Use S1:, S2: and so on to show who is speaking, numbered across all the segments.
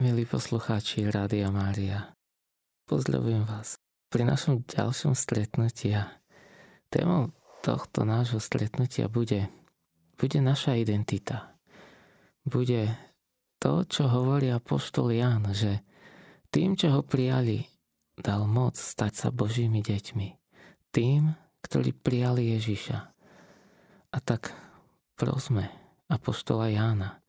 S1: milí poslucháči Rádia Mária. Pozdravujem vás pri našom ďalšom stretnutí. Témou tohto nášho stretnutia bude, bude naša identita. Bude to, čo hovorí apoštol Ján, že tým, čo ho prijali, dal moc stať sa Božími deťmi. Tým, ktorí prijali Ježiša. A tak prosme apoštola Jána,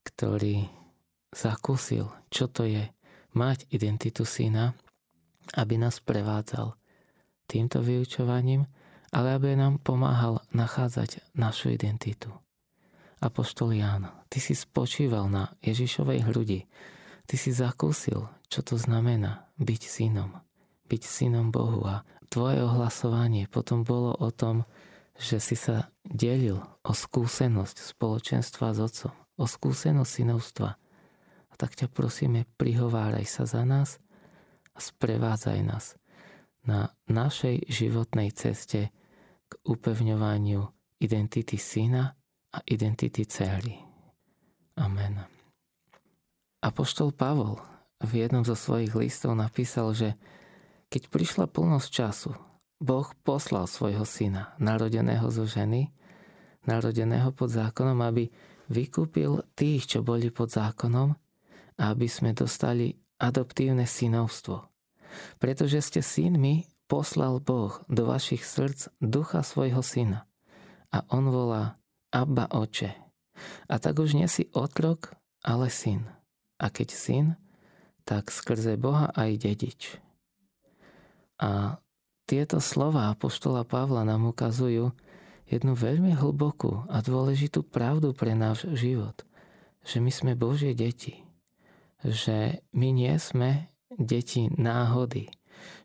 S1: ktorý zakúsil, čo to je mať identitu syna, aby nás prevádzal týmto vyučovaním, ale aby nám pomáhal nachádzať našu identitu. Apoštol Ján, ty si spočíval na Ježišovej hrudi, ty si zakúsil, čo to znamená byť synom, byť synom Bohu. A tvoje ohlasovanie potom bolo o tom, že si sa delil o skúsenosť spoločenstva s otcom, o skúsenosť synovstva – tak ťa prosíme, prihováraj sa za nás a sprevádzaj nás na našej životnej ceste k upevňovaniu identity syna a identity cély. Amen. Apoštol Pavol v jednom zo svojich listov napísal, že keď prišla plnosť času, Boh poslal svojho syna, narodeného zo ženy, narodeného pod zákonom, aby vykúpil tých, čo boli pod zákonom, aby sme dostali adoptívne synovstvo. Pretože ste synmi, poslal Boh do vašich srdc ducha svojho syna. A on volá Abba oče. A tak už nie otrok, ale syn. A keď syn, tak skrze Boha aj dedič. A tieto slova apoštola Pavla nám ukazujú jednu veľmi hlbokú a dôležitú pravdu pre náš život, že my sme Božie deti že my nie sme deti náhody.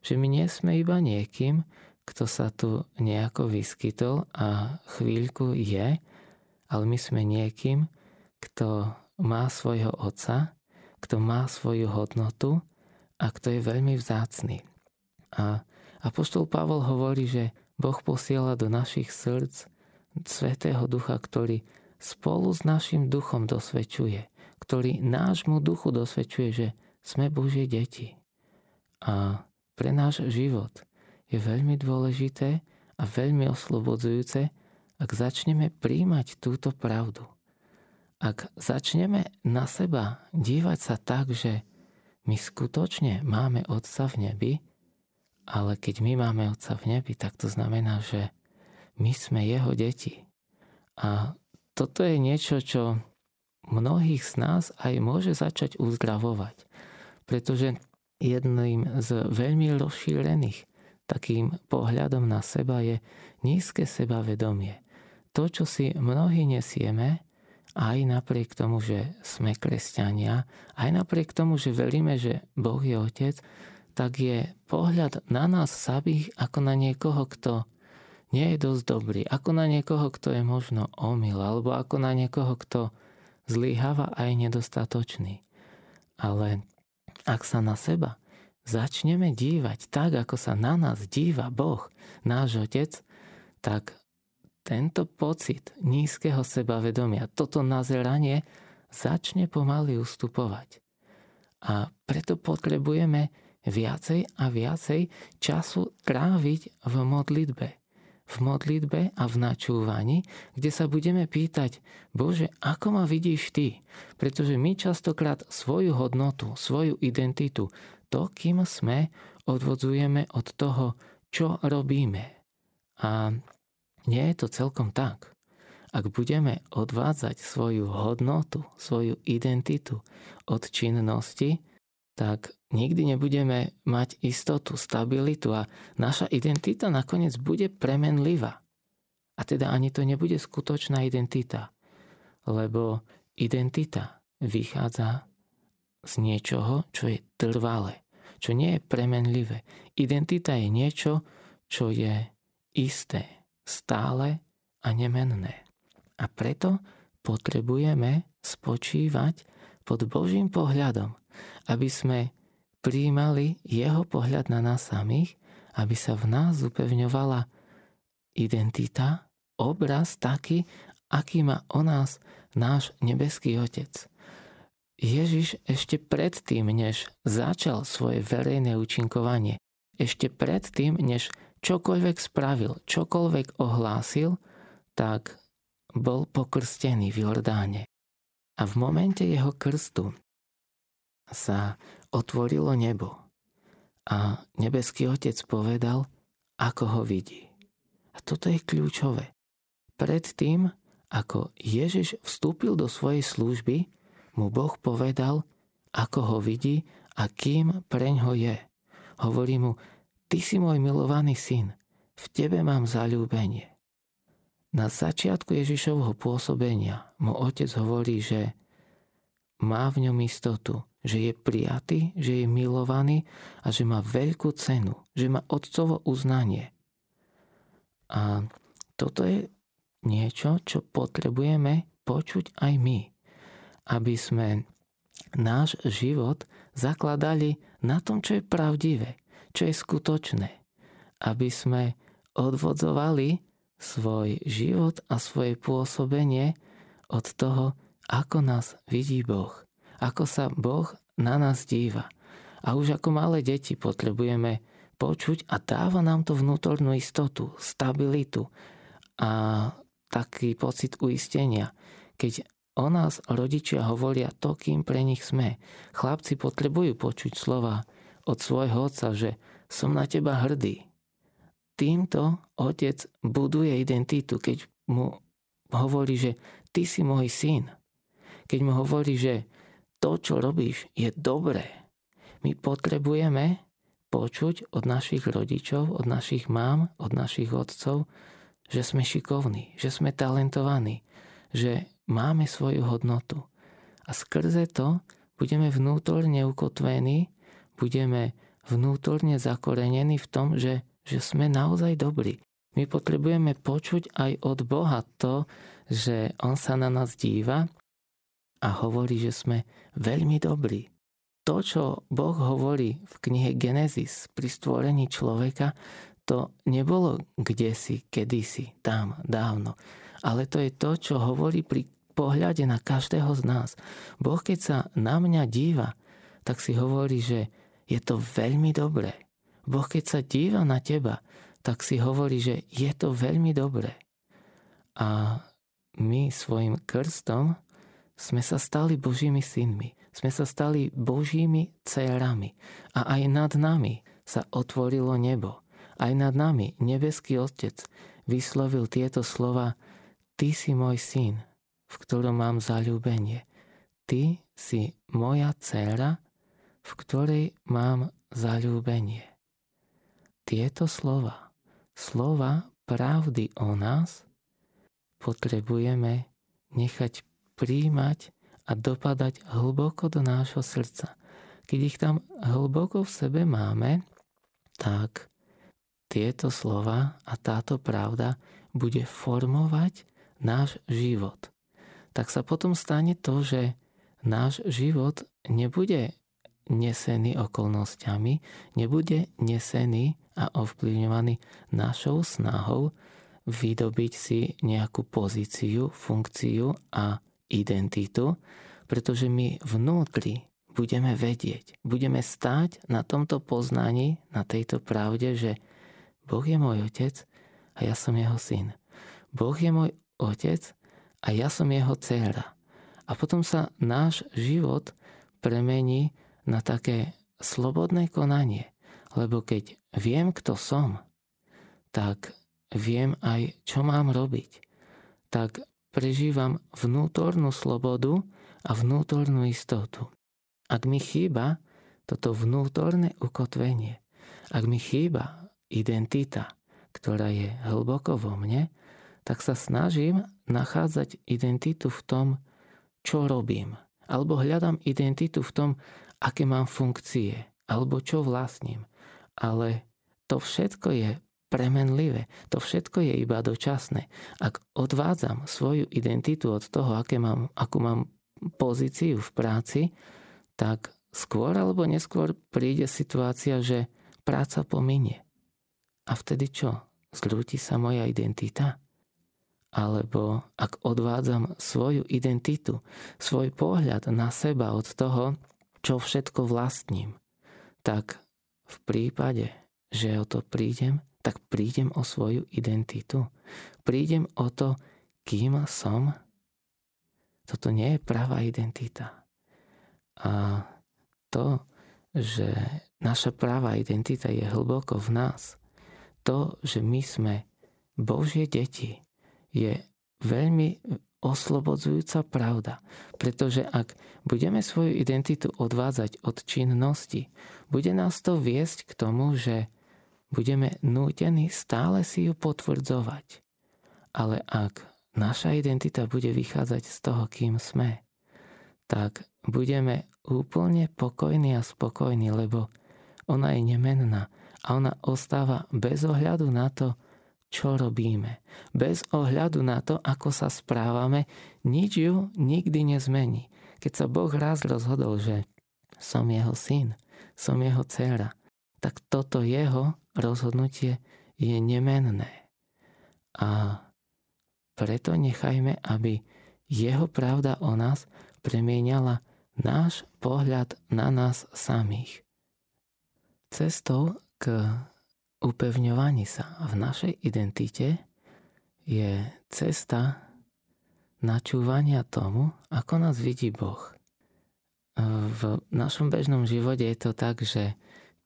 S1: Že my nie sme iba niekým, kto sa tu nejako vyskytol a chvíľku je, ale my sme niekým, kto má svojho otca, kto má svoju hodnotu a kto je veľmi vzácný. A Apoštol Pavol hovorí, že Boh posiela do našich srdc Svetého Ducha, ktorý spolu s našim duchom dosvedčuje, ktorý nášmu duchu dosvedčuje, že sme Božie deti. A pre náš život je veľmi dôležité a veľmi oslobodzujúce, ak začneme príjmať túto pravdu. Ak začneme na seba dívať sa tak, že my skutočne máme Otca v nebi, ale keď my máme Otca v nebi, tak to znamená, že my sme Jeho deti. A toto je niečo, čo mnohých z nás aj môže začať uzdravovať. Pretože jedným z veľmi rozšírených takým pohľadom na seba je nízke sebavedomie. To, čo si mnohí nesieme, aj napriek tomu, že sme kresťania, aj napriek tomu, že veríme, že Boh je Otec, tak je pohľad na nás samých ako na niekoho, kto nie je dosť dobrý, ako na niekoho, kto je možno omyl, alebo ako na niekoho, kto zlyháva aj nedostatočný. Ale ak sa na seba začneme dívať tak, ako sa na nás díva Boh, náš Otec, tak tento pocit nízkeho sebavedomia, toto nazeranie začne pomaly ustupovať. A preto potrebujeme viacej a viacej času tráviť v modlitbe v modlitbe a v načúvaní, kde sa budeme pýtať, Bože, ako ma vidíš Ty? Pretože my častokrát svoju hodnotu, svoju identitu, to, kým sme, odvodzujeme od toho, čo robíme. A nie je to celkom tak. Ak budeme odvádzať svoju hodnotu, svoju identitu od činnosti, tak nikdy nebudeme mať istotu, stabilitu a naša identita nakoniec bude premenlivá. A teda ani to nebude skutočná identita, lebo identita vychádza z niečoho, čo je trvalé, čo nie je premenlivé. Identita je niečo, čo je isté, stále a nemenné. A preto potrebujeme spočívať pod Božím pohľadom, aby sme príjmali jeho pohľad na nás samých, aby sa v nás upevňovala identita, obraz taký, aký má o nás náš nebeský Otec. Ježiš ešte predtým, než začal svoje verejné účinkovanie, ešte predtým, než čokoľvek spravil, čokoľvek ohlásil, tak bol pokrstený v Jordáne. A v momente jeho krstu sa otvorilo nebo a nebeský otec povedal, ako ho vidí. A toto je kľúčové. Predtým, ako Ježiš vstúpil do svojej služby, mu Boh povedal, ako ho vidí a kým preň ho je. Hovorí mu, ty si môj milovaný syn, v tebe mám zalúbenie. Na začiatku Ježišovho pôsobenia mu otec hovorí, že má v ňom istotu, že je prijatý, že je milovaný a že má veľkú cenu, že má otcovo uznanie. A toto je niečo, čo potrebujeme počuť aj my aby sme náš život zakladali na tom, čo je pravdivé, čo je skutočné. Aby sme odvodzovali svoj život a svoje pôsobenie od toho, ako nás vidí Boh, ako sa Boh na nás díva. A už ako malé deti potrebujeme počuť a dáva nám to vnútornú istotu, stabilitu a taký pocit uistenia, keď O nás rodičia hovoria to, kým pre nich sme. Chlapci potrebujú počuť slova od svojho otca, že som na teba hrdý. Týmto otec buduje identitu, keď mu hovorí, že ty si môj syn. Keď mu hovorí, že to, čo robíš, je dobré. My potrebujeme počuť od našich rodičov, od našich mám, od našich otcov, že sme šikovní, že sme talentovaní, že máme svoju hodnotu. A skrze to budeme vnútorne ukotvení, budeme vnútorne zakorenení v tom, že, že sme naozaj dobrí. My potrebujeme počuť aj od Boha to, že On sa na nás díva a hovorí, že sme veľmi dobrí. To, čo Boh hovorí v knihe Genesis pri stvorení človeka, to nebolo kdesi, kedysi, tam, dávno. Ale to je to, čo hovorí pri pohľade na každého z nás. Boh, keď sa na mňa díva, tak si hovorí, že je to veľmi dobré. Boh, keď sa díva na teba, tak si hovorí, že je to veľmi dobré. A my svojim krstom sme sa stali Božími synmi. Sme sa stali Božími dcerami. A aj nad nami sa otvorilo nebo. Aj nad nami nebeský Otec vyslovil tieto slova Ty si môj syn, v ktorom mám zalúbenie. Ty si moja dcéra, v ktorej mám zalúbenie. Tieto slova, slova pravdy o nás, potrebujeme nechať príjmať a dopadať hlboko do nášho srdca. Keď ich tam hlboko v sebe máme, tak tieto slova a táto pravda bude formovať náš život tak sa potom stane to, že náš život nebude nesený okolnostiami, nebude nesený a ovplyvňovaný našou snahou vydobiť si nejakú pozíciu, funkciu a identitu, pretože my vnútri budeme vedieť, budeme stáť na tomto poznaní, na tejto pravde, že Boh je môj otec a ja som jeho syn. Boh je môj otec a ja som jeho dcéra. A potom sa náš život premení na také slobodné konanie. Lebo keď viem, kto som, tak viem aj, čo mám robiť. Tak prežívam vnútornú slobodu a vnútornú istotu. Ak mi chýba toto vnútorné ukotvenie, ak mi chýba identita, ktorá je hlboko vo mne, tak sa snažím nachádzať identitu v tom, čo robím. Alebo hľadám identitu v tom, aké mám funkcie, alebo čo vlastním. Ale to všetko je premenlivé. To všetko je iba dočasné. Ak odvádzam svoju identitu od toho, aké mám, akú mám pozíciu v práci, tak skôr alebo neskôr príde situácia, že práca pominie. A vtedy čo? Zľúti sa moja identita? alebo ak odvádzam svoju identitu, svoj pohľad na seba od toho, čo všetko vlastním, tak v prípade, že o to prídem, tak prídem o svoju identitu. Prídem o to, kým som. Toto nie je pravá identita. A to, že naša pravá identita je hlboko v nás, to, že my sme Božie deti, je veľmi oslobodzujúca pravda, pretože ak budeme svoju identitu odvádzať od činnosti, bude nás to viesť k tomu, že budeme nútení stále si ju potvrdzovať. Ale ak naša identita bude vychádzať z toho, kým sme, tak budeme úplne pokojní a spokojní, lebo ona je nemenná a ona ostáva bez ohľadu na to, čo robíme. Bez ohľadu na to, ako sa správame, nič ju nikdy nezmení. Keď sa Boh raz rozhodol, že som jeho syn, som jeho dcera, tak toto jeho rozhodnutie je nemenné. A preto nechajme, aby jeho pravda o nás premieňala náš pohľad na nás samých. Cestou k upevňovaní sa v našej identite je cesta načúvania tomu, ako nás vidí Boh. V našom bežnom živote je to tak, že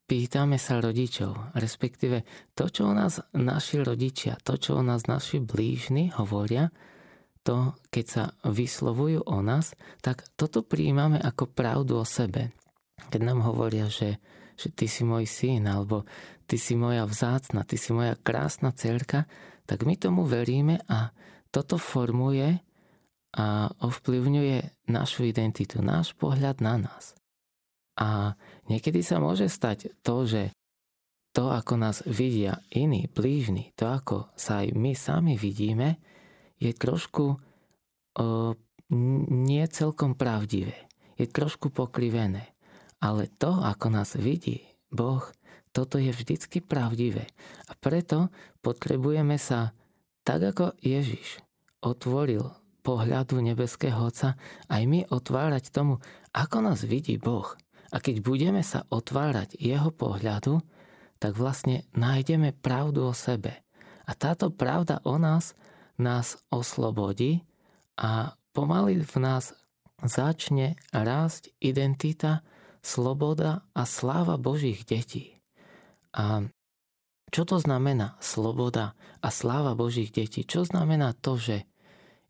S1: pýtame sa rodičov, respektíve to, čo o nás naši rodičia, to, čo o nás naši blížni hovoria, to, keď sa vyslovujú o nás, tak toto prijímame ako pravdu o sebe. Keď nám hovoria, že, že ty si môj syn, alebo ty si moja vzácna, ty si moja krásna cerka, tak my tomu veríme a toto formuje a ovplyvňuje našu identitu, náš pohľad na nás. A niekedy sa môže stať to, že to, ako nás vidia iní, blížni, to, ako sa aj my sami vidíme, je trošku o, nie celkom pravdivé. Je trošku pokrivené. Ale to, ako nás vidí Boh, toto je vždycky pravdivé. A preto potrebujeme sa, tak ako Ježiš otvoril pohľadu nebeského Otca, aj my otvárať tomu, ako nás vidí Boh. A keď budeme sa otvárať jeho pohľadu, tak vlastne nájdeme pravdu o sebe. A táto pravda o nás nás oslobodí a pomaly v nás začne rásť identita, sloboda a sláva Božích detí. A čo to znamená sloboda a sláva Božích detí? Čo znamená to, že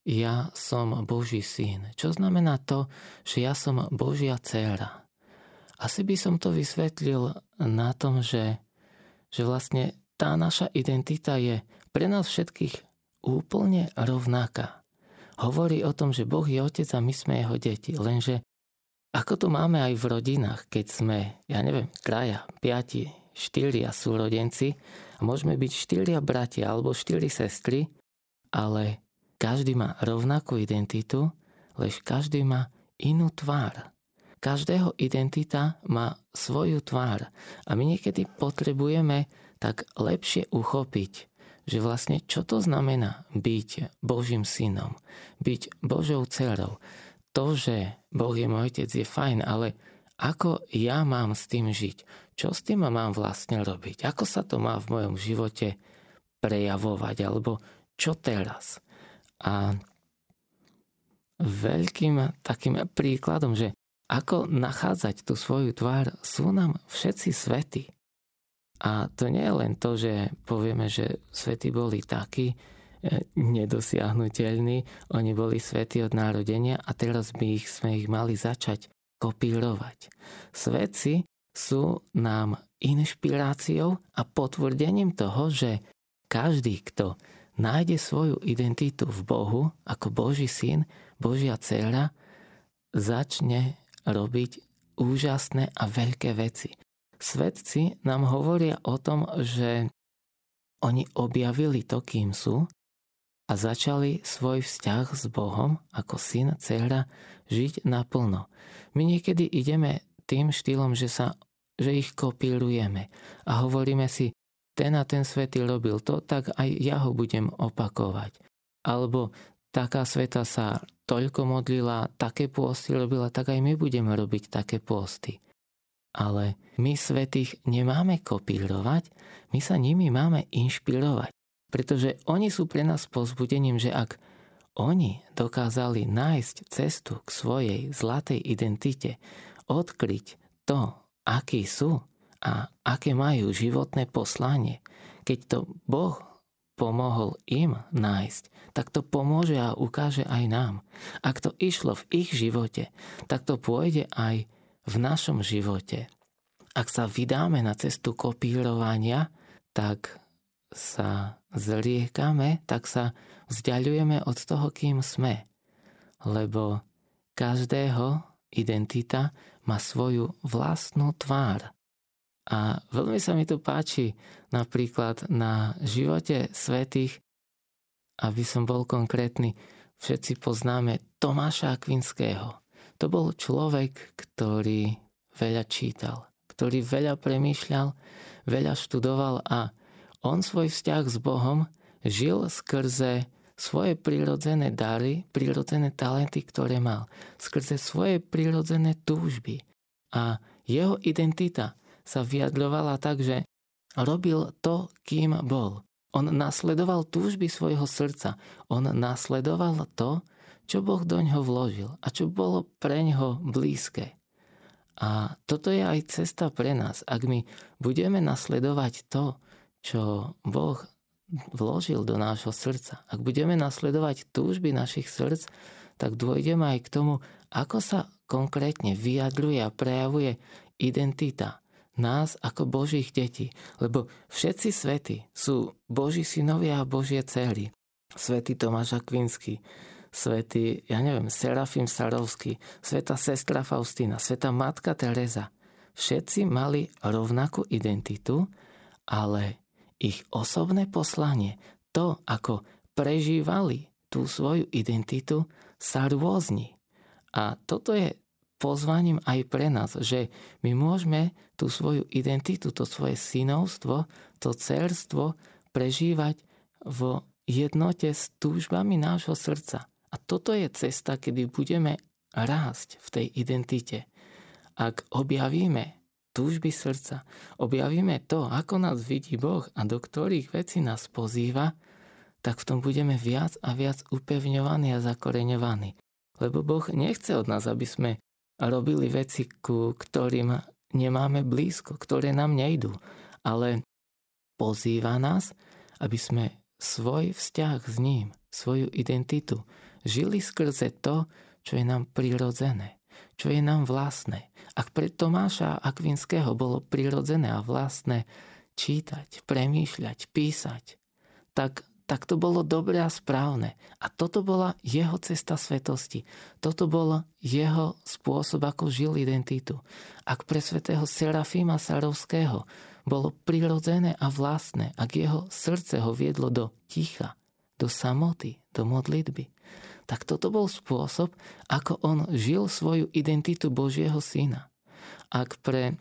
S1: ja som Boží syn? Čo znamená to, že ja som Božia dcéra? Asi by som to vysvetlil na tom, že, že vlastne tá naša identita je pre nás všetkých úplne rovnaká. Hovorí o tom, že Boh je otec a my sme jeho deti, lenže ako to máme aj v rodinách, keď sme, ja neviem, traja, piati, štyria súrodenci a môžeme byť štyria bratia alebo štyri sestry, ale každý má rovnakú identitu, lež každý má inú tvár. Každého identita má svoju tvár a my niekedy potrebujeme tak lepšie uchopiť, že vlastne čo to znamená byť Božím synom, byť Božou dcerou. To, že Boh je môj otec, je fajn, ale ako ja mám s tým žiť? Čo s tým mám vlastne robiť? Ako sa to má v mojom živote prejavovať? Alebo čo teraz? A veľkým takým príkladom, že ako nachádzať tú svoju tvár, sú nám všetci svety. A to nie je len to, že povieme, že svety boli takí, e, nedosiahnutelní, oni boli svety od narodenia a teraz by ich, sme ich mali začať kopírovať. Svedci sú nám inšpiráciou a potvrdením toho, že každý, kto nájde svoju identitu v Bohu ako Boží syn, Božia dcera, začne robiť úžasné a veľké veci. Svedci nám hovoria o tom, že oni objavili to, kým sú a začali svoj vzťah s Bohom ako syn, dcera žiť naplno. My niekedy ideme tým štýlom, že, sa, že ich kopírujeme a hovoríme si, ten a ten svetý robil to, tak aj ja ho budem opakovať. alebo taká sveta sa toľko modlila, také pôsty robila, tak aj my budeme robiť také pôsty. Ale my svetých nemáme kopírovať, my sa nimi máme inšpirovať. Pretože oni sú pre nás pozbudením, že ak oni dokázali nájsť cestu k svojej zlatej identite, odkryť to, akí sú a aké majú životné poslanie, keď to Boh pomohol im nájsť, tak to pomôže a ukáže aj nám. Ak to išlo v ich živote, tak to pôjde aj v našom živote. Ak sa vydáme na cestu kopírovania, tak sa zriekame, tak sa vzdialujeme od toho, kým sme. Lebo každého identita má svoju vlastnú tvár. A veľmi sa mi to páči napríklad na živote svetých, aby som bol konkrétny, všetci poznáme Tomáša Akvinského. To bol človek, ktorý veľa čítal, ktorý veľa premýšľal, veľa študoval a on svoj vzťah s Bohom žil skrze svoje prirodzené dary, prirodzené talenty, ktoré mal, skrze svoje prirodzené túžby. A jeho identita sa vyjadrovala tak, že robil to, kým bol. On nasledoval túžby svojho srdca. On nasledoval to, čo Boh do ňoho vložil a čo bolo pre ňoho blízke. A toto je aj cesta pre nás. Ak my budeme nasledovať to, čo Boh vložil do nášho srdca. Ak budeme nasledovať túžby našich srdc, tak dôjdeme aj k tomu, ako sa konkrétne vyjadruje a prejavuje identita nás ako Božích detí. Lebo všetci svety sú Boží synovia a Božie céry. Svetý Tomáš Akvinsky, svetý, ja neviem, Serafim Sarovský, sveta sestra Faustína, sveta matka Teresa. Všetci mali rovnakú identitu, ale ich osobné poslanie, to, ako prežívali tú svoju identitu, sa rôzni. A toto je pozvaním aj pre nás, že my môžeme tú svoju identitu, to svoje synovstvo, to cerstvo prežívať v jednote s túžbami nášho srdca. A toto je cesta, kedy budeme rásť v tej identite. Ak objavíme túžby srdca, objavíme to, ako nás vidí Boh a do ktorých vecí nás pozýva, tak v tom budeme viac a viac upevňovaní a zakoreňovaní. Lebo Boh nechce od nás, aby sme robili veci, ku ktorým nemáme blízko, ktoré nám nejdú, ale pozýva nás, aby sme svoj vzťah s ním, svoju identitu, žili skrze to, čo je nám prirodzené čo je nám vlastné. Ak pre Tomáša Akvinského bolo prirodzené a vlastné čítať, premýšľať, písať, tak, tak to bolo dobré a správne. A toto bola jeho cesta svetosti. Toto bol jeho spôsob, ako žil identitu. Ak pre svetého Serafíma Sarovského bolo prirodzené a vlastné, ak jeho srdce ho viedlo do ticha, do samoty, do modlitby, tak toto bol spôsob, ako on žil svoju identitu Božieho syna. Ak pre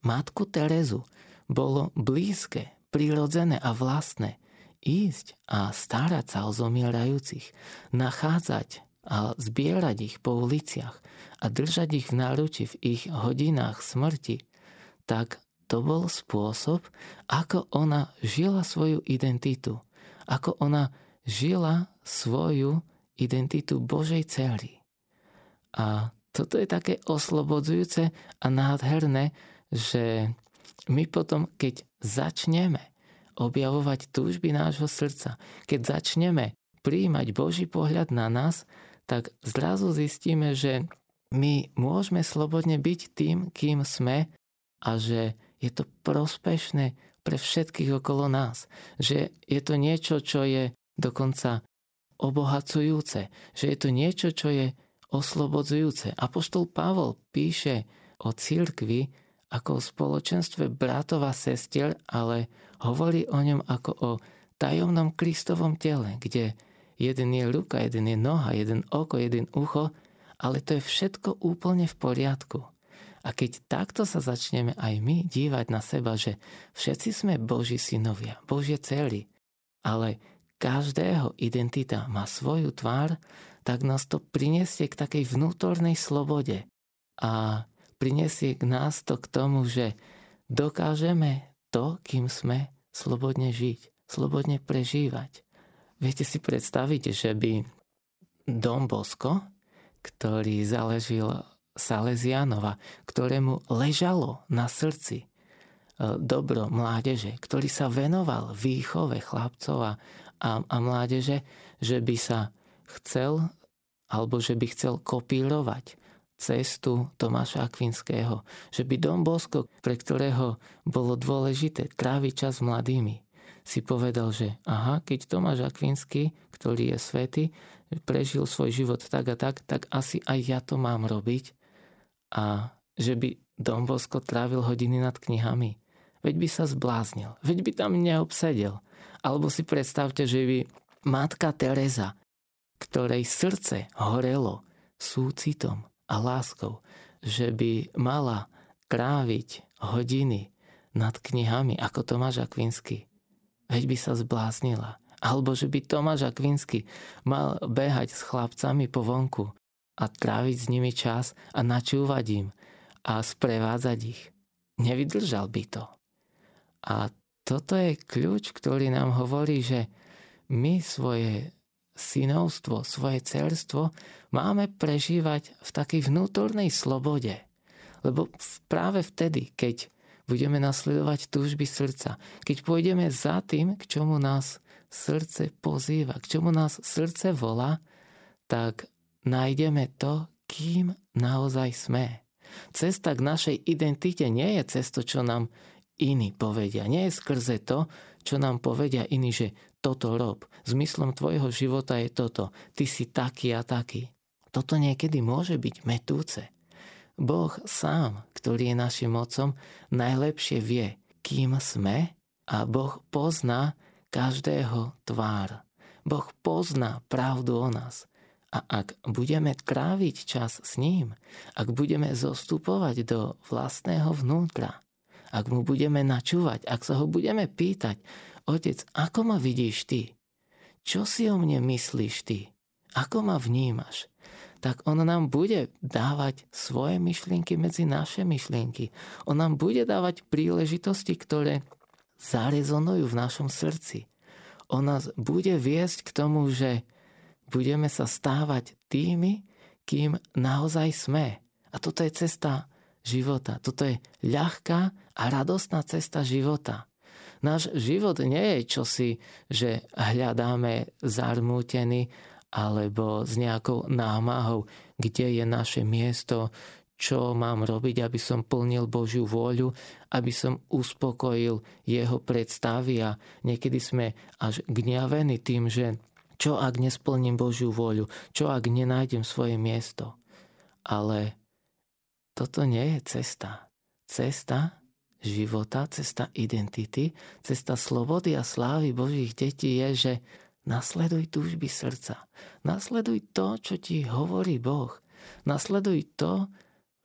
S1: matku Terezu bolo blízke, prirodzené a vlastné ísť a starať sa o zomierajúcich, nachádzať a zbierať ich po uliciach a držať ich v náruči v ich hodinách smrti, tak to bol spôsob, ako ona žila svoju identitu, ako ona žila svoju identitu Božej cery. A toto je také oslobodzujúce a nádherné, že my potom, keď začneme objavovať túžby nášho srdca, keď začneme príjmať Boží pohľad na nás, tak zrazu zistíme, že my môžeme slobodne byť tým, kým sme a že je to prospešné pre všetkých okolo nás. Že je to niečo, čo je dokonca obohacujúce, že je to niečo, čo je oslobodzujúce. Apoštol Pavol píše o církvi ako o spoločenstve bratov a sestier, ale hovorí o ňom ako o tajomnom Kristovom tele, kde jeden je ruka, jeden je noha, jeden oko, jeden ucho, ale to je všetko úplne v poriadku. A keď takto sa začneme aj my dívať na seba, že všetci sme Boží synovia, Božie cely, ale každého identita má svoju tvár, tak nás to prinesie k takej vnútornej slobode. A prinesie k nás to k tomu, že dokážeme to, kým sme, slobodne žiť, slobodne prežívať. Viete si predstaviť, že by Dom Bosko, ktorý zaležil Salesianova, ktorému ležalo na srdci e, dobro mládeže, ktorý sa venoval výchove chlapcov a, a, a mládeže, že by sa chcel alebo že by chcel kopírovať cestu Tomáša Akvinského, že by Dom Bosko, pre ktorého bolo dôležité tráviť čas s mladými, si povedal, že aha, keď Tomáš Akvinský, ktorý je svätý, prežil svoj život tak a tak, tak asi aj ja to mám robiť a že by Dom Bosko trávil hodiny nad knihami. Veď by sa zbláznil, veď by tam neobsedel. Alebo si predstavte, že by matka Teresa, ktorej srdce horelo súcitom a láskou, že by mala tráviť hodiny nad knihami ako Tomáš Akvinsky. Veď by sa zbláznila. Alebo že by Tomáš Akvinsky mal behať s chlapcami po vonku a tráviť s nimi čas a načúvať im a sprevádzať ich. Nevydržal by to. A toto je kľúč, ktorý nám hovorí, že my svoje synovstvo, svoje cerstvo máme prežívať v takej vnútornej slobode. Lebo práve vtedy, keď budeme nasledovať túžby srdca, keď pôjdeme za tým, k čomu nás srdce pozýva, k čomu nás srdce volá, tak nájdeme to, kým naozaj sme. Cesta k našej identite nie je cesto, čo nám iní povedia. Nie je skrze to, čo nám povedia iní, že toto rob. Zmyslom tvojho života je toto. Ty si taký a taký. Toto niekedy môže byť metúce. Boh sám, ktorý je našim mocom, najlepšie vie, kým sme a Boh pozná každého tvár. Boh pozná pravdu o nás. A ak budeme tráviť čas s ním, ak budeme zostupovať do vlastného vnútra, ak mu budeme načúvať, ak sa ho budeme pýtať, otec, ako ma vidíš ty? Čo si o mne myslíš ty? Ako ma vnímaš? Tak on nám bude dávať svoje myšlienky medzi naše myšlienky. On nám bude dávať príležitosti, ktoré zarezonujú v našom srdci. On nás bude viesť k tomu, že budeme sa stávať tými, kým naozaj sme. A toto je cesta života. Toto je ľahká a radostná cesta života. Náš život nie je čosi, že hľadáme zarmútení alebo s nejakou námahou, kde je naše miesto, čo mám robiť, aby som plnil Božiu vôľu, aby som uspokojil jeho predstavy a niekedy sme až gňavení tým, že čo ak nesplním Božiu vôľu? Čo ak nenájdem svoje miesto? Ale toto nie je cesta. Cesta života, cesta identity, cesta slobody a slávy Božích detí je, že nasleduj túžby srdca. Nasleduj to, čo ti hovorí Boh. Nasleduj to,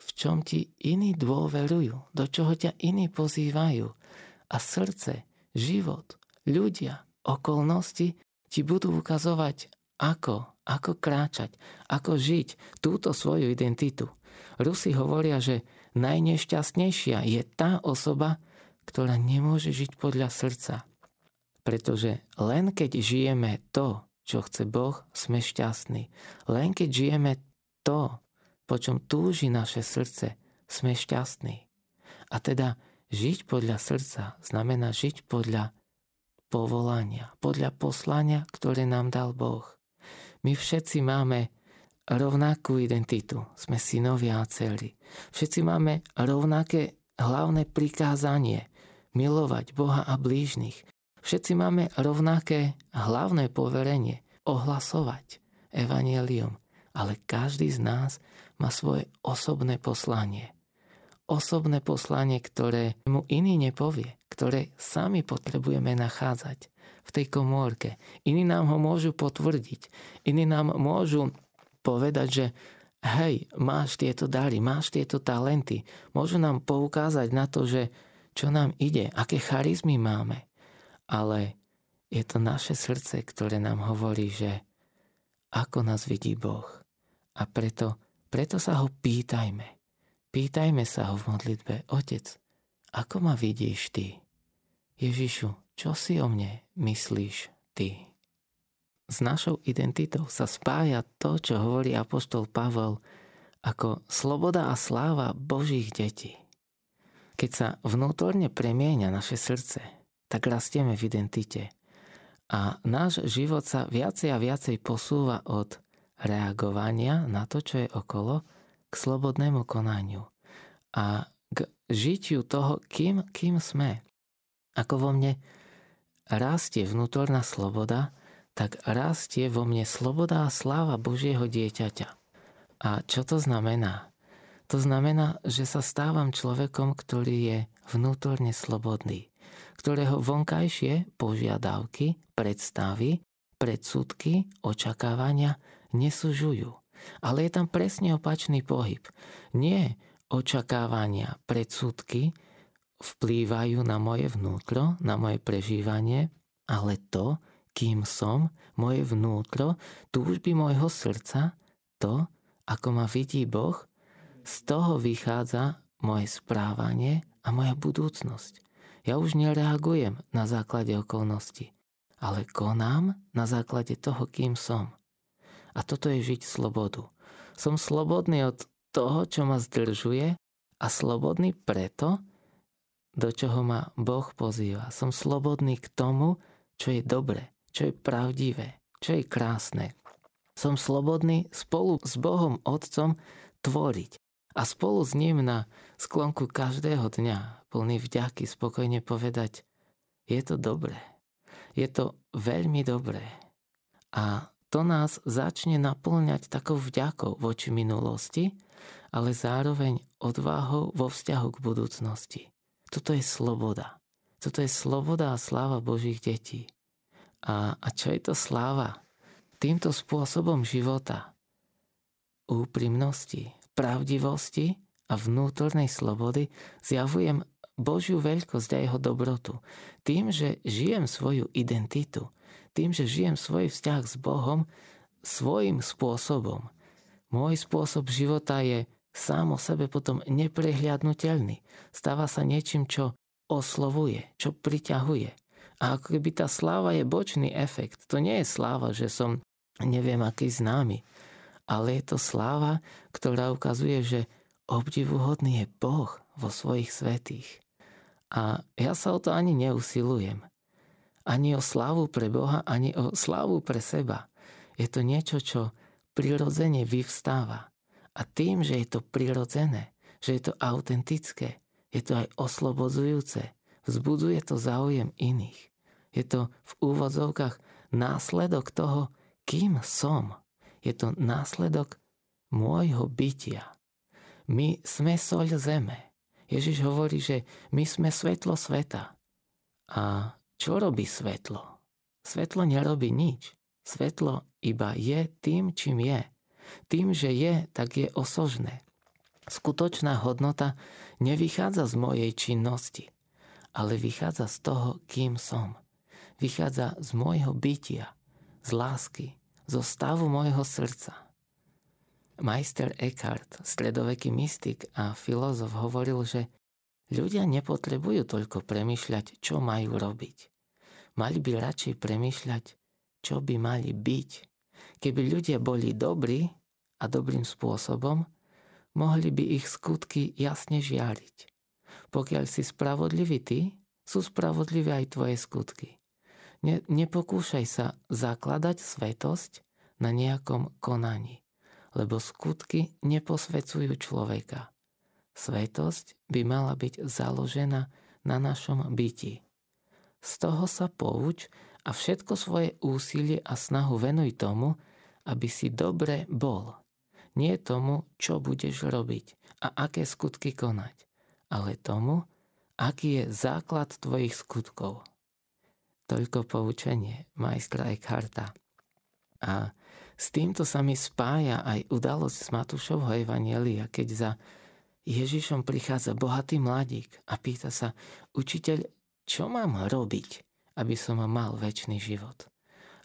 S1: v čom ti iní dôverujú, do čoho ťa iní pozývajú. A srdce, život, ľudia, okolnosti ti budú ukazovať, ako, ako kráčať, ako žiť túto svoju identitu. Rusi hovoria, že najnešťastnejšia je tá osoba, ktorá nemôže žiť podľa srdca. Pretože len keď žijeme to, čo chce Boh, sme šťastní. Len keď žijeme to, po čom túži naše srdce, sme šťastní. A teda žiť podľa srdca znamená žiť podľa povolania, podľa poslania, ktoré nám dal Boh. My všetci máme rovnakú identitu. Sme synovia a dcery. Všetci máme rovnaké hlavné prikázanie milovať Boha a blížnych. Všetci máme rovnaké hlavné poverenie ohlasovať evanielium, ale každý z nás má svoje osobné poslanie osobné poslanie, ktoré mu iný nepovie, ktoré sami potrebujeme nachádzať v tej komórke. Iní nám ho môžu potvrdiť, iní nám môžu povedať, že hej, máš tieto dary, máš tieto talenty. Môžu nám poukázať na to, že čo nám ide, aké charizmy máme. Ale Je to naše srdce, ktoré nám hovorí, že ako nás vidí Boh. A preto, preto sa ho pýtajme. Pýtajme sa ho v modlitbe. Otec, ako ma vidíš ty? Ježišu, čo si o mne myslíš ty? S našou identitou sa spája to, čo hovorí apoštol Pavel ako sloboda a sláva Božích detí. Keď sa vnútorne premieňa naše srdce, tak rastieme v identite. A náš život sa viacej a viacej posúva od reagovania na to, čo je okolo, k slobodnému konaniu a k žitiu toho, kým, kým sme. Ako vo mne rastie vnútorná sloboda, tak rastie vo mne sloboda a sláva Božieho dieťaťa. A čo to znamená? To znamená, že sa stávam človekom, ktorý je vnútorne slobodný, ktorého vonkajšie požiadavky, predstavy, predsudky, očakávania nesúžujú. Ale je tam presne opačný pohyb. Nie očakávania, predsudky vplývajú na moje vnútro, na moje prežívanie, ale to, kým som, moje vnútro, túžby môjho srdca, to, ako ma vidí Boh, z toho vychádza moje správanie a moja budúcnosť. Ja už nereagujem na základe okolností, ale konám na základe toho, kým som. A toto je žiť slobodu. Som slobodný od toho, čo ma zdržuje a slobodný preto, do čoho ma Boh pozýva. Som slobodný k tomu, čo je dobre, čo je pravdivé, čo je krásne. Som slobodný spolu s Bohom Otcom tvoriť a spolu s ním na sklonku každého dňa plný vďaky spokojne povedať, je to dobré. Je to veľmi dobré. A to nás začne naplňať takou vďakou voči minulosti, ale zároveň odvahou vo vzťahu k budúcnosti. Toto je sloboda. Toto je sloboda a sláva Božích detí. A, a čo je to sláva? Týmto spôsobom života, úprimnosti, pravdivosti a vnútornej slobody zjavujem Božiu veľkosť a jeho dobrotu. Tým, že žijem svoju identitu, tým, že žijem svoj vzťah s Bohom svojim spôsobom. Môj spôsob života je sám o sebe potom neprehliadnutelný. Stáva sa niečím, čo oslovuje, čo priťahuje. A ako keby tá sláva je bočný efekt. To nie je sláva, že som neviem aký známy ale je to sláva, ktorá ukazuje, že obdivuhodný je Boh vo svojich svetých. A ja sa o to ani neusilujem. Ani o slávu pre Boha, ani o slávu pre seba. Je to niečo, čo prirodzene vyvstáva. A tým, že je to prirodzené, že je to autentické, je to aj oslobodzujúce, vzbudzuje to záujem iných. Je to v úvodzovkách následok toho, kým som. Je to následok môjho bytia. My sme soľ zeme. Ježiš hovorí, že my sme svetlo sveta. A čo robí svetlo? Svetlo nerobí nič. Svetlo iba je tým, čím je. Tým, že je, tak je osožné. Skutočná hodnota nevychádza z mojej činnosti, ale vychádza z toho, kým som. Vychádza z môjho bytia, z lásky, zo stavu môjho srdca. Majster Eckhart, stredoveký mystik a filozof, hovoril, že ľudia nepotrebujú toľko premyšľať, čo majú robiť. Mali by radšej premyšľať, čo by mali byť. Keby ľudia boli dobrí a dobrým spôsobom, mohli by ich skutky jasne žiariť. Pokiaľ si spravodlivý ty, sú spravodlivé aj tvoje skutky. Ne, nepokúšaj sa zakladať svetosť na nejakom konaní, lebo skutky neposvecujú človeka. Svetosť by mala byť založená na našom byti. Z toho sa pouč a všetko svoje úsilie a snahu venuj tomu, aby si dobre bol. Nie tomu, čo budeš robiť a aké skutky konať, ale tomu, aký je základ tvojich skutkov. Toľko poučenie majstra Eckharta. A s týmto sa mi spája aj udalosť z Matúšovho Evanielia, keď za Ježišom prichádza bohatý mladík a pýta sa, učiteľ, čo mám robiť, aby som mal väčší život.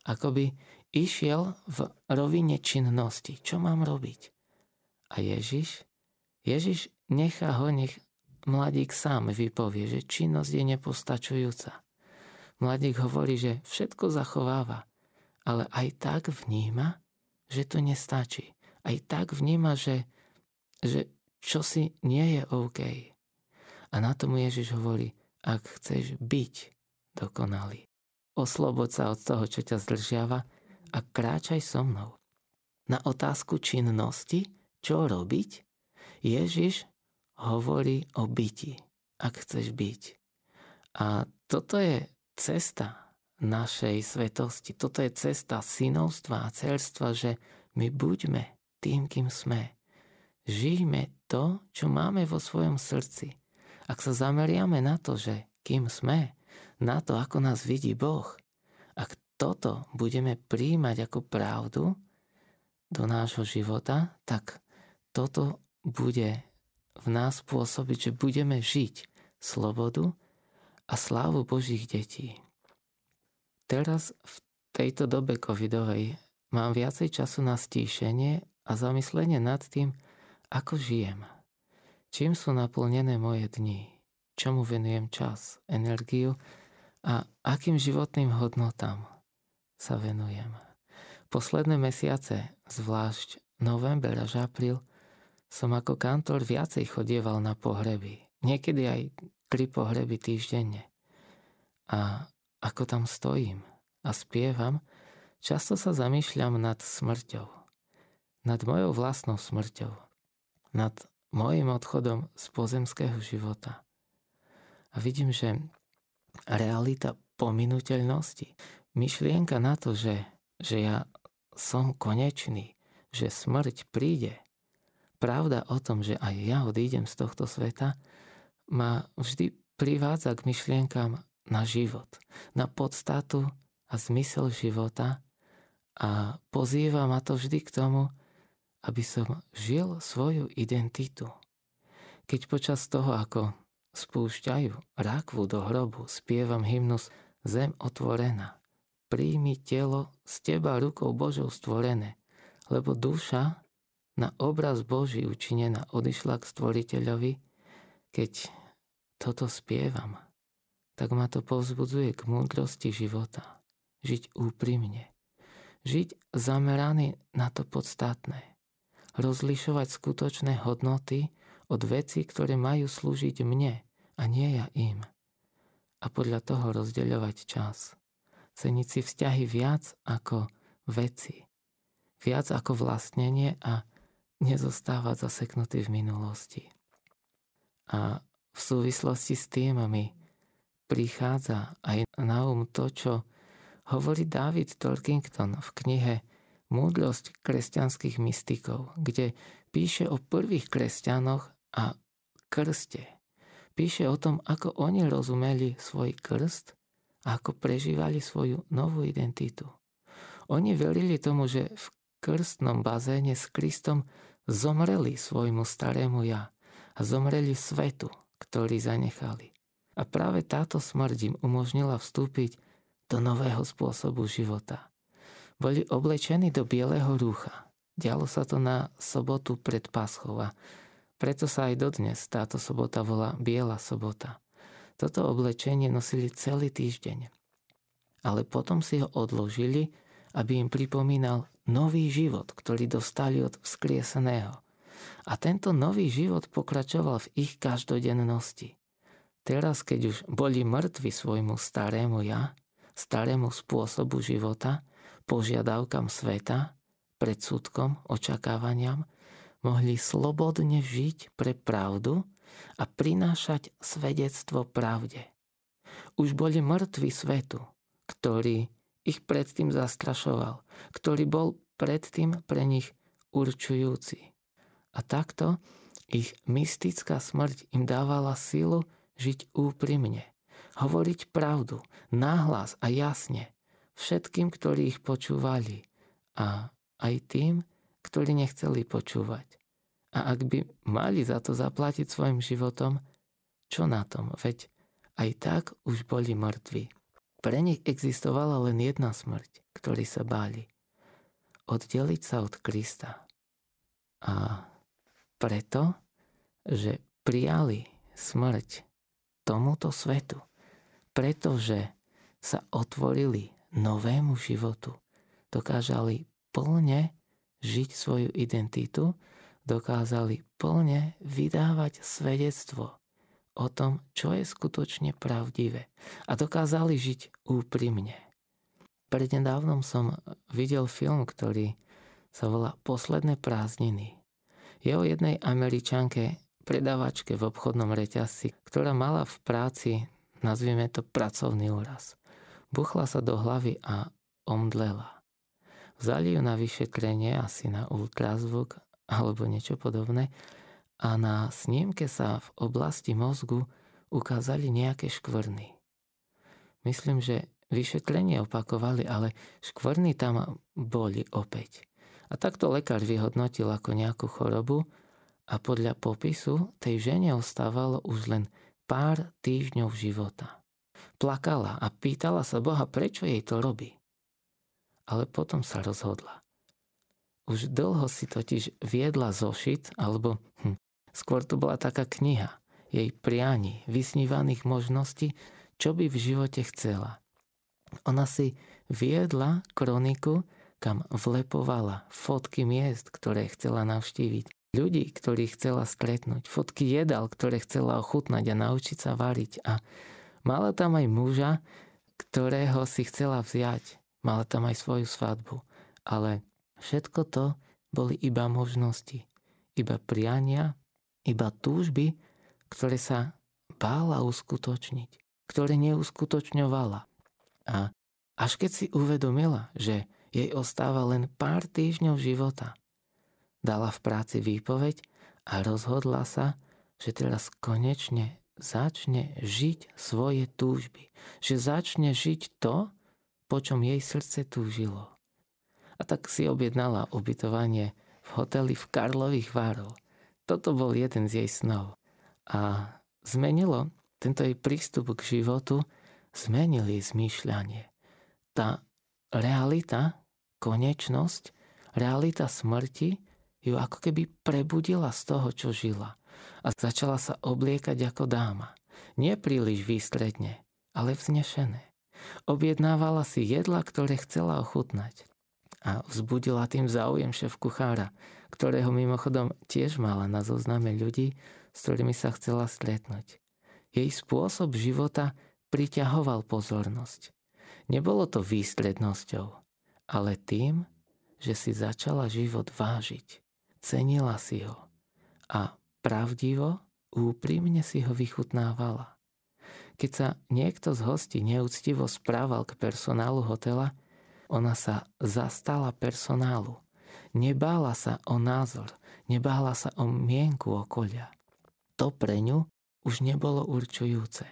S1: Akoby išiel v rovine činnosti. Čo mám robiť? A Ježiš? Ježiš nechá ho, nech mladík sám vypovie, že činnosť je nepostačujúca. Mladík hovorí, že všetko zachováva, ale aj tak vníma, že to nestačí. Aj tak vníma, že, že čosi nie je OK. A na tomu Ježiš hovorí, ak chceš byť dokonalý, osloboď sa od toho, čo ťa zdržiava a kráčaj so mnou. Na otázku činnosti, čo robiť, Ježiš hovorí o byti, ak chceš byť. A toto je cesta našej svetosti. Toto je cesta synovstva a cerstva, že my buďme tým, kým sme. Žijme to, čo máme vo svojom srdci. Ak sa zameriame na to, že kým sme, na to, ako nás vidí Boh. Ak toto budeme príjmať ako pravdu do nášho života, tak toto bude v nás pôsobiť, že budeme žiť slobodu a slávu Božích detí. Teraz v tejto dobe covidovej mám viacej času na stíšenie a zamyslenie nad tým, ako žijem. Čím sú naplnené moje dni? čomu venujem čas, energiu a akým životným hodnotám sa venujem. Posledné mesiace, zvlášť november až apríl, som ako kantor viacej chodieval na pohreby. Niekedy aj tri pohreby týždenne. A ako tam stojím a spievam, často sa zamýšľam nad smrťou. Nad mojou vlastnou smrťou. Nad mojim odchodom z pozemského života a vidím, že realita pominuteľnosti, myšlienka na to, že, že ja som konečný, že smrť príde, pravda o tom, že aj ja odídem z tohto sveta, ma vždy privádza k myšlienkám na život, na podstatu a zmysel života a pozýva ma to vždy k tomu, aby som žil svoju identitu. Keď počas toho, ako spúšťajú rákvu do hrobu, spievam hymnus Zem otvorená. Príjmi telo z teba rukou Božou stvorené, lebo duša na obraz Boží učinená odišla k stvoriteľovi, keď toto spievam, tak ma to povzbudzuje k múdrosti života. Žiť úprimne. Žiť zameraný na to podstatné. Rozlišovať skutočné hodnoty od vecí, ktoré majú slúžiť mne a nie ja im. A podľa toho rozdeľovať čas. Ceniť si vzťahy viac ako veci. Viac ako vlastnenie a nezostávať zaseknutý v minulosti. A v súvislosti s tým prichádza aj na um to, čo hovorí David Torkington v knihe Múdrosť kresťanských mystikov, kde píše o prvých kresťanoch a krste. Píše o tom, ako oni rozumeli svoj krst a ako prežívali svoju novú identitu. Oni verili tomu, že v krstnom bazéne s Kristom zomreli svojmu starému ja a zomreli svetu, ktorý zanechali. A práve táto smrť im umožnila vstúpiť do nového spôsobu života. Boli oblečení do bieleho rúcha. Dialo sa to na sobotu pred Paschou preto sa aj dodnes táto sobota volá Biela sobota. Toto oblečenie nosili celý týždeň. Ale potom si ho odložili, aby im pripomínal nový život, ktorý dostali od vzkrieseného. A tento nový život pokračoval v ich každodennosti. Teraz, keď už boli mŕtvi svojmu starému ja, starému spôsobu života, požiadavkám sveta, predsudkom, očakávaniam, mohli slobodne žiť pre pravdu a prinášať svedectvo pravde. Už boli mŕtvi svetu, ktorý ich predtým zastrašoval, ktorý bol predtým pre nich určujúci. A takto ich mystická smrť im dávala silu žiť úprimne, hovoriť pravdu, nahlas a jasne, všetkým, ktorí ich počúvali a aj tým, ktorí nechceli počúvať. A ak by mali za to zaplatiť svojim životom, čo na tom? Veď aj tak už boli mŕtvi. Pre nich existovala len jedna smrť, ktorí sa báli. Oddeliť sa od Krista. A preto, že prijali smrť tomuto svetu, pretože sa otvorili novému životu, dokázali plne žiť svoju identitu, dokázali plne vydávať svedectvo o tom, čo je skutočne pravdivé a dokázali žiť úprimne. Prednedávnom som videl film, ktorý sa volá Posledné prázdniny. Je o jednej američanke, predavačke v obchodnom reťazci, ktorá mala v práci, nazvieme to pracovný úraz. Buchla sa do hlavy a omdlela. Vzali ju na vyšetrenie, asi na ultrazvuk alebo niečo podobné a na snímke sa v oblasti mozgu ukázali nejaké škvrny. Myslím, že vyšetrenie opakovali, ale škvrny tam boli opäť. A takto lekár vyhodnotil ako nejakú chorobu a podľa popisu tej žene ostávalo už len pár týždňov života. Plakala a pýtala sa Boha, prečo jej to robí. Ale potom sa rozhodla. Už dlho si totiž viedla zošit, alebo hm, Skôr to bola taká kniha, jej prianí, vysnívaných možností, čo by v živote chcela. Ona si viedla kroniku, kam vlepovala fotky miest, ktoré chcela navštíviť, ľudí, ktorých chcela stretnúť, fotky jedal, ktoré chcela ochutnať a naučiť sa variť. A mala tam aj muža, ktorého si chcela vziať. Mala tam aj svoju svadbu. Ale všetko to boli iba možnosti, iba priania, iba túžby, ktoré sa bála uskutočniť, ktoré neuskutočňovala. A až keď si uvedomila, že jej ostáva len pár týždňov života, dala v práci výpoveď a rozhodla sa, že teraz konečne začne žiť svoje túžby. Že začne žiť to, po čom jej srdce túžilo. A tak si objednala ubytovanie v hoteli v Karlových Várov toto bol jeden z jej snov. A zmenilo tento jej prístup k životu, zmenil jej zmýšľanie. Tá realita, konečnosť, realita smrti ju ako keby prebudila z toho, čo žila. A začala sa obliekať ako dáma. Nie príliš výstredne, ale vznešené. Objednávala si jedla, ktoré chcela ochutnať. A vzbudila tým záujem šéf kuchára, ktorého mimochodom tiež mala na zozname ľudí, s ktorými sa chcela stretnúť. Jej spôsob života priťahoval pozornosť. Nebolo to výstrednosťou, ale tým, že si začala život vážiť. Cenila si ho a pravdivo, úprimne si ho vychutnávala. Keď sa niekto z hostí neúctivo správal k personálu hotela, ona sa zastala personálu Nebála sa o názor, nebála sa o mienku okolia. To pre ňu už nebolo určujúce.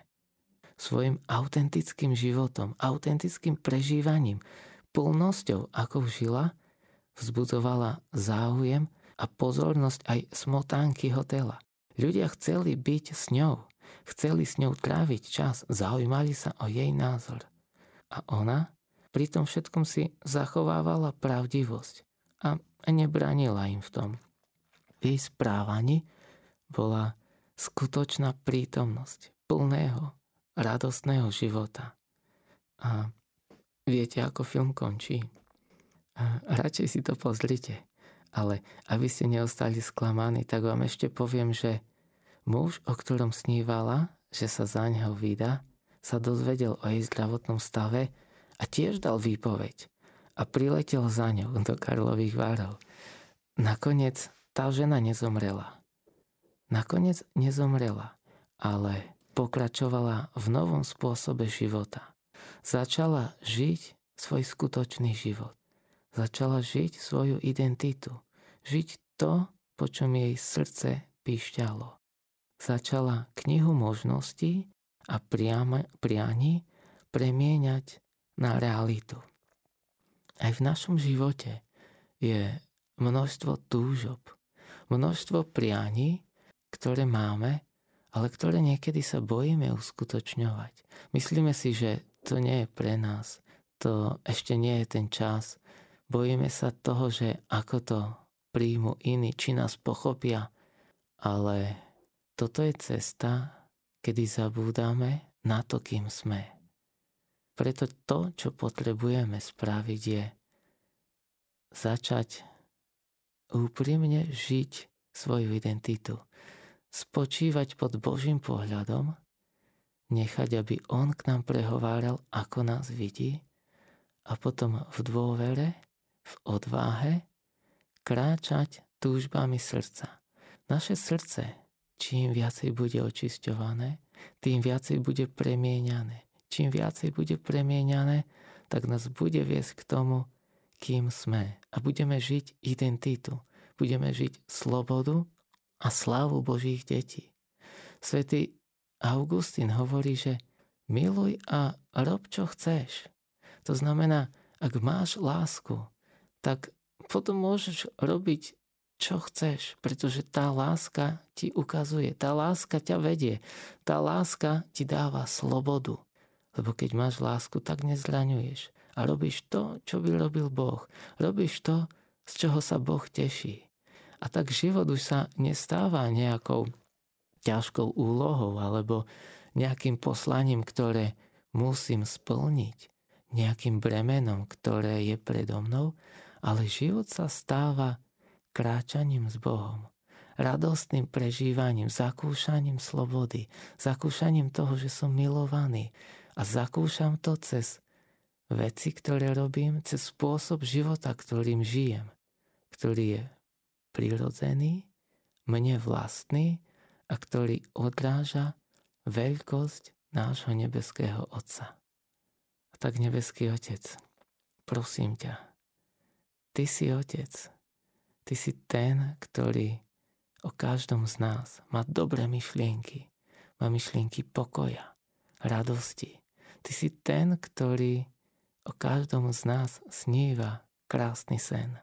S1: Svojim autentickým životom, autentickým prežívaním, plnosťou, ako žila, vzbudzovala záujem a pozornosť aj smotánky hotela. Ľudia chceli byť s ňou, chceli s ňou tráviť čas, zaujímali sa o jej názor. A ona pri tom všetkom si zachovávala pravdivosť a nebranila im v tom. V jej správaní bola skutočná prítomnosť plného, radostného života. A viete, ako film končí? A radšej si to pozrite. Ale aby ste neostali sklamaní, tak vám ešte poviem, že muž, o ktorom snívala, že sa za neho vydá, sa dozvedel o jej zdravotnom stave a tiež dal výpoveď a priletel za ňou do Karlových várov. Nakoniec tá žena nezomrela. Nakoniec nezomrela, ale pokračovala v novom spôsobe života. Začala žiť svoj skutočný život. Začala žiť svoju identitu. Žiť to, po čom jej srdce píšťalo. Začala knihu možností a priani premieňať na realitu. Aj v našom živote je množstvo túžob, množstvo prianí, ktoré máme, ale ktoré niekedy sa bojíme uskutočňovať. Myslíme si, že to nie je pre nás, to ešte nie je ten čas. Bojíme sa toho, že ako to príjmu iní, či nás pochopia, ale toto je cesta, kedy zabúdame na to, kým sme. Preto to, čo potrebujeme spraviť, je začať úprimne žiť svoju identitu. Spočívať pod Božím pohľadom, nechať, aby On k nám prehováral, ako nás vidí a potom v dôvere, v odváhe kráčať túžbami srdca. Naše srdce, čím viacej bude očisťované, tým viacej bude premieňané. Čím viacej bude premieňané, tak nás bude viesť k tomu, kým sme a budeme žiť identitu, budeme žiť slobodu a slávu Božích detí. Svetý Augustín hovorí, že miluj a rob, čo chceš. To znamená, ak máš lásku, tak potom môžeš robiť, čo chceš, pretože tá láska ti ukazuje, tá láska ťa vedie, tá láska ti dáva slobodu. Lebo keď máš lásku, tak nezraňuješ a robíš to, čo by robil Boh. Robíš to, z čoho sa Boh teší. A tak život už sa nestáva nejakou ťažkou úlohou alebo nejakým poslaním, ktoré musím splniť, nejakým bremenom, ktoré je predo mnou, ale život sa stáva kráčaním s Bohom, radostným prežívaním, zakúšaním slobody, zakúšaním toho, že som milovaný a zakúšam to cez veci, ktoré robím, cez spôsob života, ktorým žijem, ktorý je prirodzený, mne vlastný a ktorý odráža veľkosť nášho nebeského Otca. A tak, nebeský Otec, prosím ťa, Ty si Otec, Ty si ten, ktorý o každom z nás má dobré myšlienky, má myšlienky pokoja, radosti. Ty si ten, ktorý o každom z nás sníva krásny sen.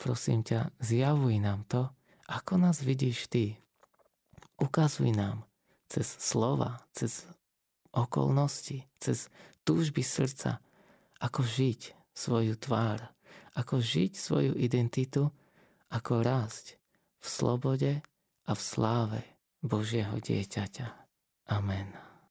S1: Prosím ťa, zjavuj nám to, ako nás vidíš ty. Ukazuj nám cez slova, cez okolnosti, cez túžby srdca, ako žiť svoju tvár, ako žiť svoju identitu, ako rásť v slobode a v sláve Božieho dieťaťa. Amen.